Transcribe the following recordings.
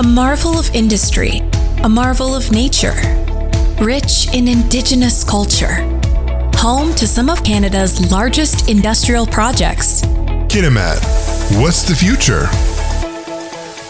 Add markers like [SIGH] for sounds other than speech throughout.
A marvel of industry, a marvel of nature, rich in Indigenous culture, home to some of Canada's largest industrial projects. Kitimat, what's the future?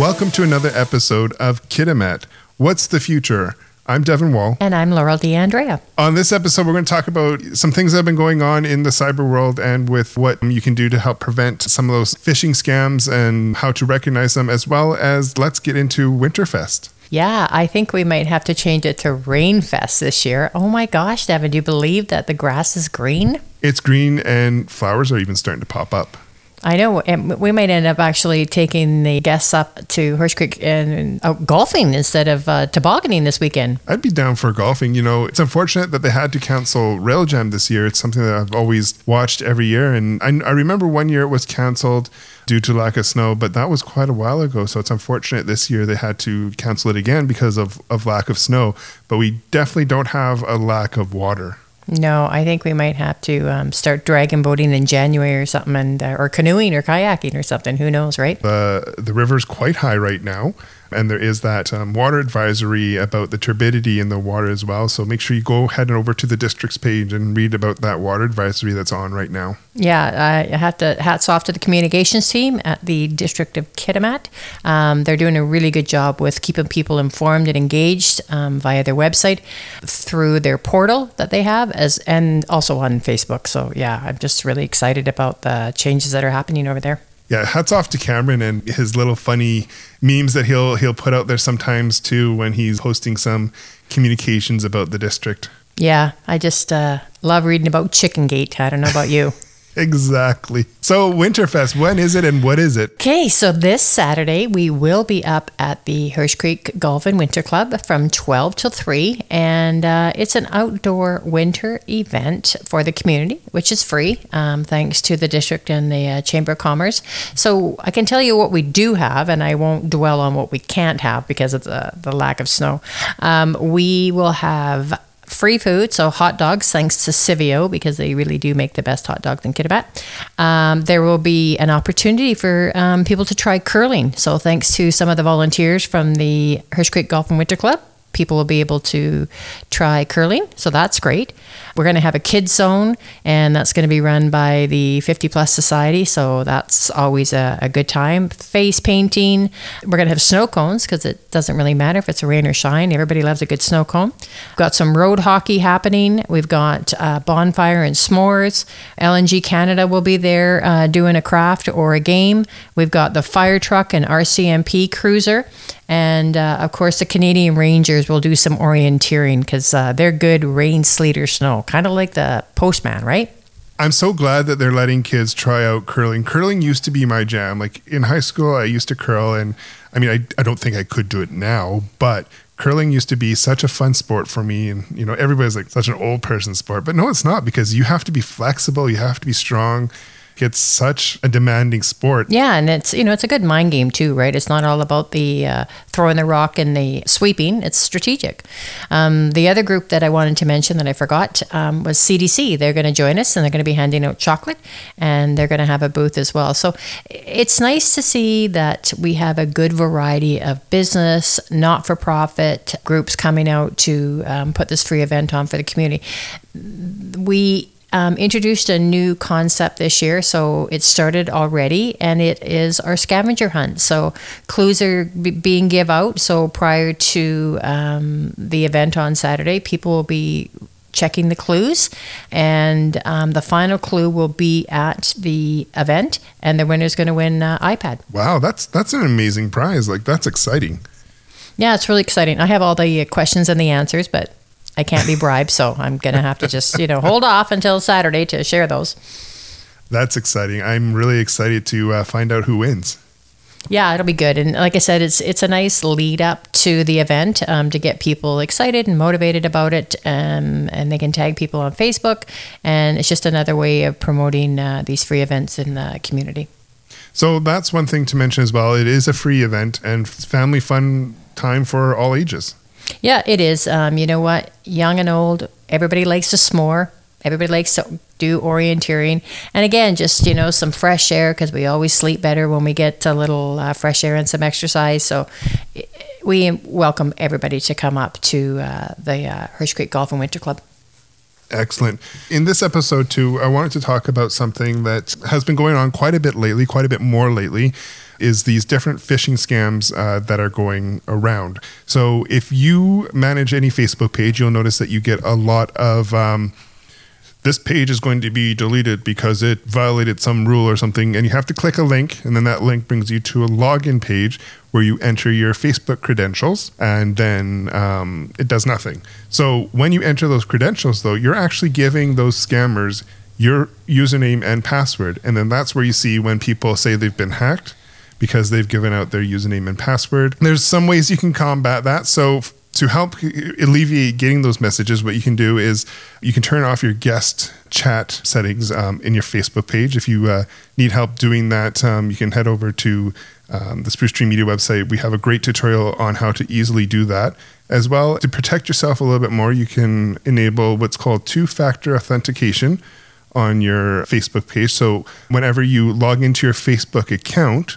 Welcome to another episode of Kitimat, What's the Future? I'm Devon Wall. And I'm Laurel DeAndrea. On this episode, we're going to talk about some things that have been going on in the cyber world and with what you can do to help prevent some of those phishing scams and how to recognize them, as well as let's get into Winterfest. Yeah, I think we might have to change it to Rainfest this year. Oh my gosh, Devon, do you believe that the grass is green? It's green and flowers are even starting to pop up. I know. And we might end up actually taking the guests up to Hirsch Creek and uh, golfing instead of uh, tobogganing this weekend. I'd be down for golfing. You know, it's unfortunate that they had to cancel Rail Jam this year. It's something that I've always watched every year. And I, I remember one year it was canceled due to lack of snow, but that was quite a while ago. So it's unfortunate this year they had to cancel it again because of, of lack of snow. But we definitely don't have a lack of water. No, I think we might have to um, start dragon boating in January or something, and uh, or canoeing or kayaking or something. Who knows, right? The the river's quite high right now, and there is that um, water advisory about the turbidity in the water as well. So make sure you go head over to the district's page and read about that water advisory that's on right now. Yeah, I have to hats off to the communications team at the District of Kitimat. Um, they're doing a really good job with keeping people informed and engaged um, via their website, through their portal that they have, as and also on Facebook. So yeah, I'm just really excited about the changes that are happening over there yeah, hats off to Cameron and his little funny memes that he'll he'll put out there sometimes too when he's hosting some communications about the district. Yeah, I just uh, love reading about Chicken Gate. I don't know about you. Exactly. So, Winterfest, when is it and what is it? Okay, so this Saturday we will be up at the Hirsch Creek Golf and Winter Club from 12 till 3. And uh, it's an outdoor winter event for the community, which is free, um, thanks to the district and the uh, Chamber of Commerce. So, I can tell you what we do have, and I won't dwell on what we can't have because of the, the lack of snow. Um, we will have free food, so hot dogs, thanks to Civio, because they really do make the best hot dogs in Kitimat. Um, there will be an opportunity for um, people to try curling. So, thanks to some of the volunteers from the Hirsch Creek Golf and Winter Club, people will be able to try curling. So that's great. We're going to have a kids zone, and that's going to be run by the 50 Plus Society. So that's always a, a good time. Face painting. We're going to have snow cones because it doesn't really matter if it's a rain or shine. Everybody loves a good snow cone. We've got some road hockey happening. We've got uh, bonfire and s'mores. LNG Canada will be there uh, doing a craft or a game. We've got the fire truck and RCMP cruiser. And uh, of course, the Canadian Rangers will do some orienteering because uh, they're good rain, sleet, or snow, kind of like the postman, right? I'm so glad that they're letting kids try out curling. Curling used to be my jam. Like in high school, I used to curl, and I mean, I, I don't think I could do it now, but curling used to be such a fun sport for me. And, you know, everybody's like such an old person sport, but no, it's not because you have to be flexible, you have to be strong it's such a demanding sport. Yeah, and it's you know it's a good mind game too, right? It's not all about the uh, throwing the rock and the sweeping. It's strategic. Um, the other group that I wanted to mention that I forgot um, was CDC. They're going to join us and they're going to be handing out chocolate and they're going to have a booth as well. So it's nice to see that we have a good variety of business, not for profit groups coming out to um, put this free event on for the community. We um, introduced a new concept this year. So it started already, and it is our scavenger hunt. So clues are b- being give out. So prior to um, the event on Saturday, people will be checking the clues, and um, the final clue will be at the event, and the winner is going to win uh, iPad. Wow, that's that's an amazing prize! Like that's exciting. Yeah, it's really exciting. I have all the questions and the answers, but I can't be [LAUGHS] bribed, so I'm gonna have to just you know hold off until Saturday to share those. That's exciting. I'm really excited to uh, find out who wins. Yeah, it'll be good, and like I said, it's it's a nice lead up to the event um, to get people excited and motivated about it, um, and they can tag people on Facebook, and it's just another way of promoting uh, these free events in the community. So that's one thing to mention as well. It is a free event and family fun time for all ages. Yeah, it is. Um, you know what? Young and old, everybody likes to s'more. Everybody likes to do orienteering. And again, just, you know, some fresh air because we always sleep better when we get a little uh, fresh air and some exercise. So we welcome everybody to come up to uh, the uh, Hirsch Creek Golf and Winter Club. Excellent. In this episode, too, I wanted to talk about something that has been going on quite a bit lately, quite a bit more lately, is these different phishing scams uh, that are going around. So, if you manage any Facebook page, you'll notice that you get a lot of. Um, this page is going to be deleted because it violated some rule or something. And you have to click a link, and then that link brings you to a login page where you enter your Facebook credentials, and then um, it does nothing. So when you enter those credentials, though, you're actually giving those scammers your username and password. And then that's where you see when people say they've been hacked because they've given out their username and password. There's some ways you can combat that. So to help alleviate getting those messages, what you can do is you can turn off your guest chat settings um, in your Facebook page. If you uh, need help doing that, um, you can head over to um, the Spruce Tree Media website. We have a great tutorial on how to easily do that. As well, to protect yourself a little bit more, you can enable what's called two factor authentication on your Facebook page. So, whenever you log into your Facebook account,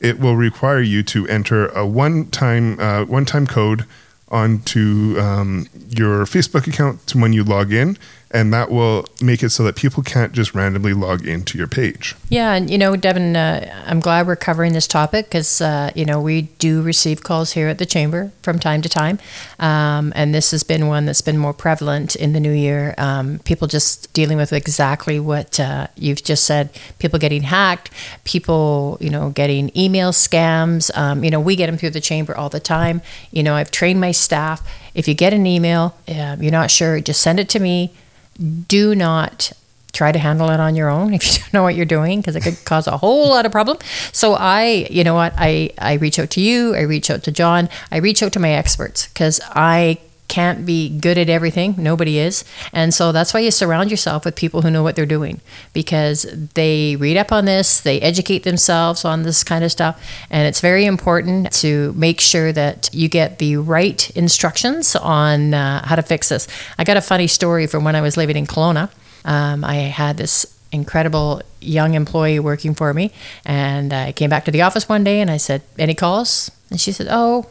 it will require you to enter a one-time uh, one-time code onto um, your Facebook account when you log in, and that will make it so that people can't just randomly log into your page. Yeah, and you know, Devon, uh, I'm glad we're covering this topic because uh, you know we do receive calls here at the chamber from time to time, um, and this has been one that's been more prevalent in the new year. Um, people just dealing with exactly what uh, you've just said: people getting hacked, people you know getting email scams. Um, you know, we get them through the chamber all the time. You know, I've trained my staff. If you get an email, uh, you're not sure, just send it to me do not try to handle it on your own if you [LAUGHS] don't know what you're doing because it could cause a whole lot of problem. So i you know what? I i reach out to you i reach out to john i reach out to my experts because i can't be good at everything. Nobody is. And so that's why you surround yourself with people who know what they're doing because they read up on this, they educate themselves on this kind of stuff. And it's very important to make sure that you get the right instructions on uh, how to fix this. I got a funny story from when I was living in Kelowna. Um, I had this incredible young employee working for me. And I came back to the office one day and I said, Any calls? And she said, Oh,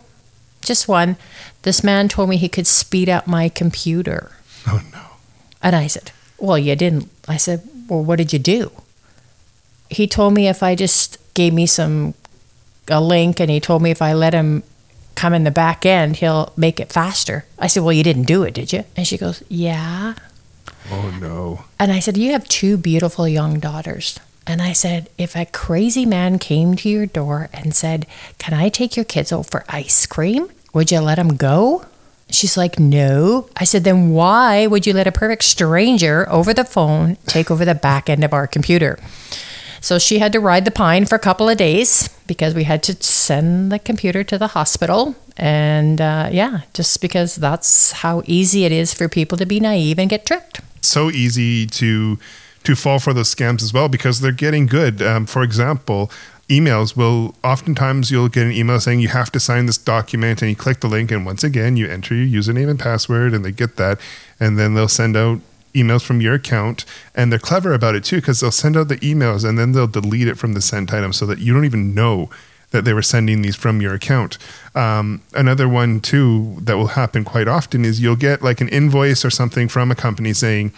just one. This man told me he could speed up my computer. Oh, no. And I said, Well, you didn't. I said, Well, what did you do? He told me if I just gave me some, a link, and he told me if I let him come in the back end, he'll make it faster. I said, Well, you didn't do it, did you? And she goes, Yeah. Oh, no. And I said, You have two beautiful young daughters. And I said, If a crazy man came to your door and said, Can I take your kids out for ice cream? Would you let him go? She's like, No. I said, Then why would you let a perfect stranger over the phone take over the back end of our computer? So she had to ride the pine for a couple of days because we had to send the computer to the hospital. And uh, yeah, just because that's how easy it is for people to be naive and get tricked. So easy to to fall for those scams as well because they're getting good. Um, for example, emails will oftentimes you'll get an email saying you have to sign this document and you click the link and once again you enter your username and password and they get that and then they'll send out emails from your account and they're clever about it too because they'll send out the emails and then they'll delete it from the sent item so that you don't even know that they were sending these from your account. Um, another one too that will happen quite often is you'll get like an invoice or something from a company saying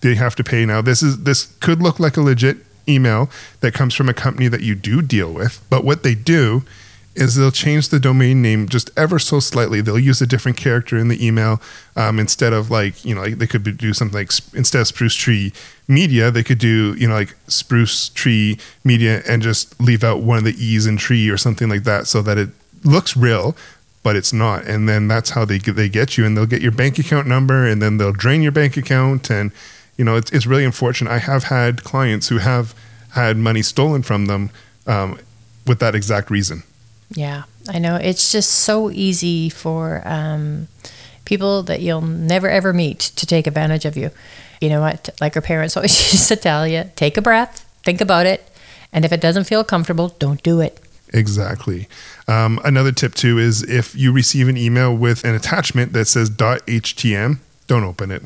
they have to pay now. This is this could look like a legit email that comes from a company that you do deal with, but what they do is they'll change the domain name just ever so slightly. They'll use a different character in the email um, instead of like you know like they could do something like instead of Spruce Tree Media, they could do you know like Spruce Tree Media and just leave out one of the e's in tree or something like that, so that it looks real, but it's not. And then that's how they get, they get you, and they'll get your bank account number, and then they'll drain your bank account, and you know it's it's really unfortunate. I have had clients who have had money stolen from them um, with that exact reason. Yeah, I know. It's just so easy for um, people that you'll never ever meet to take advantage of you. You know what? Like our parents [LAUGHS] always used to tell you take a breath, think about it, and if it doesn't feel comfortable, don't do it. Exactly. Um, another tip too is if you receive an email with an attachment that says .htm, don't open it.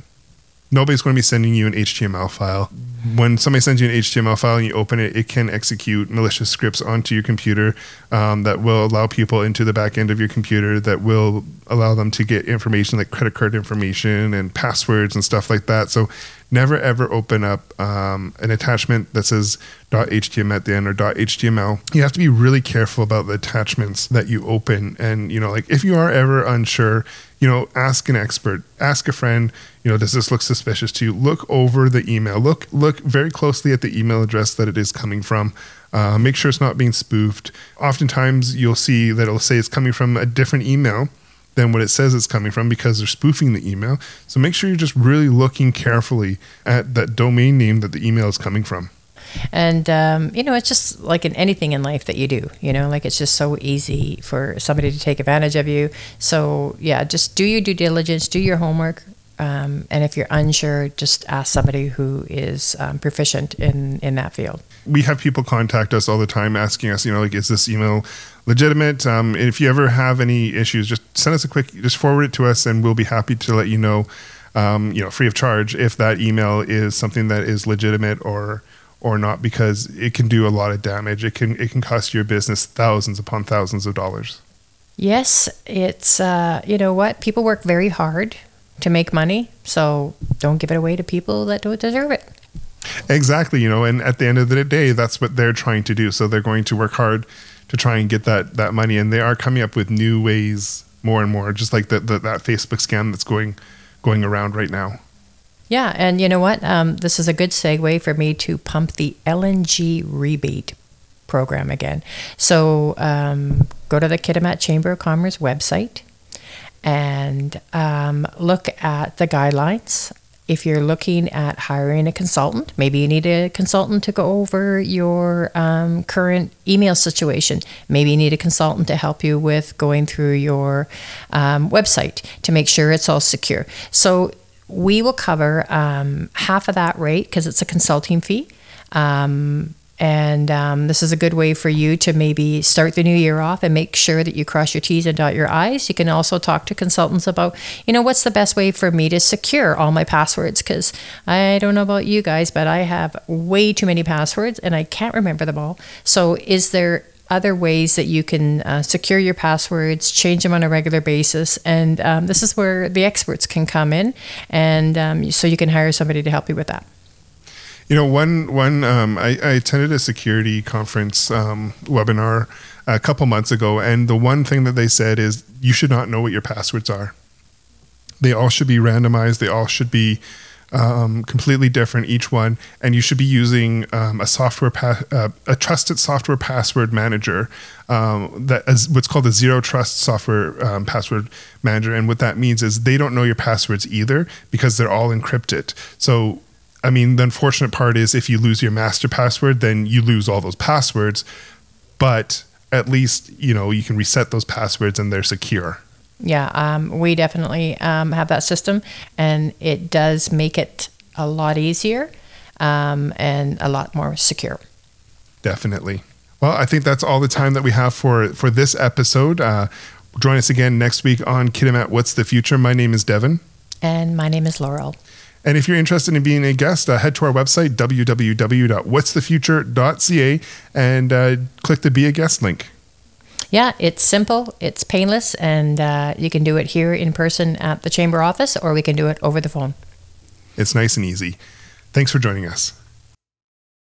Nobody's going to be sending you an HTML file. When somebody sends you an HTML file and you open it, it can execute malicious scripts onto your computer um, that will allow people into the back end of your computer that will allow them to get information like credit card information and passwords and stuff like that. So never ever open up um, an attachment that says .html at the end or .html. You have to be really careful about the attachments that you open. And, you know, like if you are ever unsure, you know, ask an expert, ask a friend, you know, does this look suspicious to you? Look over the email. Look, look very closely at the email address that it is coming from. Uh, make sure it's not being spoofed. Oftentimes you'll see that it'll say it's coming from a different email than what it says it's coming from because they're spoofing the email. So make sure you're just really looking carefully at that domain name that the email is coming from. And, um, you know, it's just like in anything in life that you do, you know, like it's just so easy for somebody to take advantage of you. So, yeah, just do your due diligence, do your homework. Um, and if you're unsure, just ask somebody who is um, proficient in, in that field. We have people contact us all the time asking us, you know, like, is this email legitimate? Um, if you ever have any issues, just send us a quick, just forward it to us, and we'll be happy to let you know, um, you know, free of charge if that email is something that is legitimate or or not, because it can do a lot of damage. It can it can cost your business thousands upon thousands of dollars. Yes, it's uh, you know what people work very hard to make money, so don't give it away to people that don't deserve it. Exactly, you know, and at the end of the day, that's what they're trying to do. So they're going to work hard to try and get that that money, and they are coming up with new ways more and more, just like the, the that Facebook scam that's going going around right now. Yeah, and you know what? Um, this is a good segue for me to pump the LNG rebate program again. So um, go to the Kitimat Chamber of Commerce website and um, look at the guidelines if you're looking at hiring a consultant, maybe you need a consultant to go over your um, current email situation. Maybe you need a consultant to help you with going through your um, website to make sure it's all secure. So we will cover um, half of that rate because it's a consulting fee. Um, and um, this is a good way for you to maybe start the new year off and make sure that you cross your T's and dot your I's. You can also talk to consultants about, you know, what's the best way for me to secure all my passwords? Because I don't know about you guys, but I have way too many passwords and I can't remember them all. So, is there other ways that you can uh, secure your passwords, change them on a regular basis. And um, this is where the experts can come in. And um, so you can hire somebody to help you with that. You know, one one um, I, I, attended a security conference um, webinar a couple months ago, and the one thing that they said is you should not know what your passwords are. They all should be randomized. They all should be um, completely different, each one, and you should be using um, a software pa- uh, a trusted software password manager um, that is what's called a zero trust software um, password manager. And what that means is they don't know your passwords either because they're all encrypted. So I mean, the unfortunate part is if you lose your master password, then you lose all those passwords. But at least, you know, you can reset those passwords and they're secure. Yeah, um, we definitely um, have that system, and it does make it a lot easier um, and a lot more secure. Definitely. Well, I think that's all the time that we have for for this episode. Uh, join us again next week on Kitimat What's the Future. My name is Devon. And my name is Laurel. And if you're interested in being a guest, uh, head to our website, www.whatsthefuture.ca, and uh, click the Be a Guest link. Yeah, it's simple, it's painless, and uh, you can do it here in person at the chamber office, or we can do it over the phone. It's nice and easy. Thanks for joining us.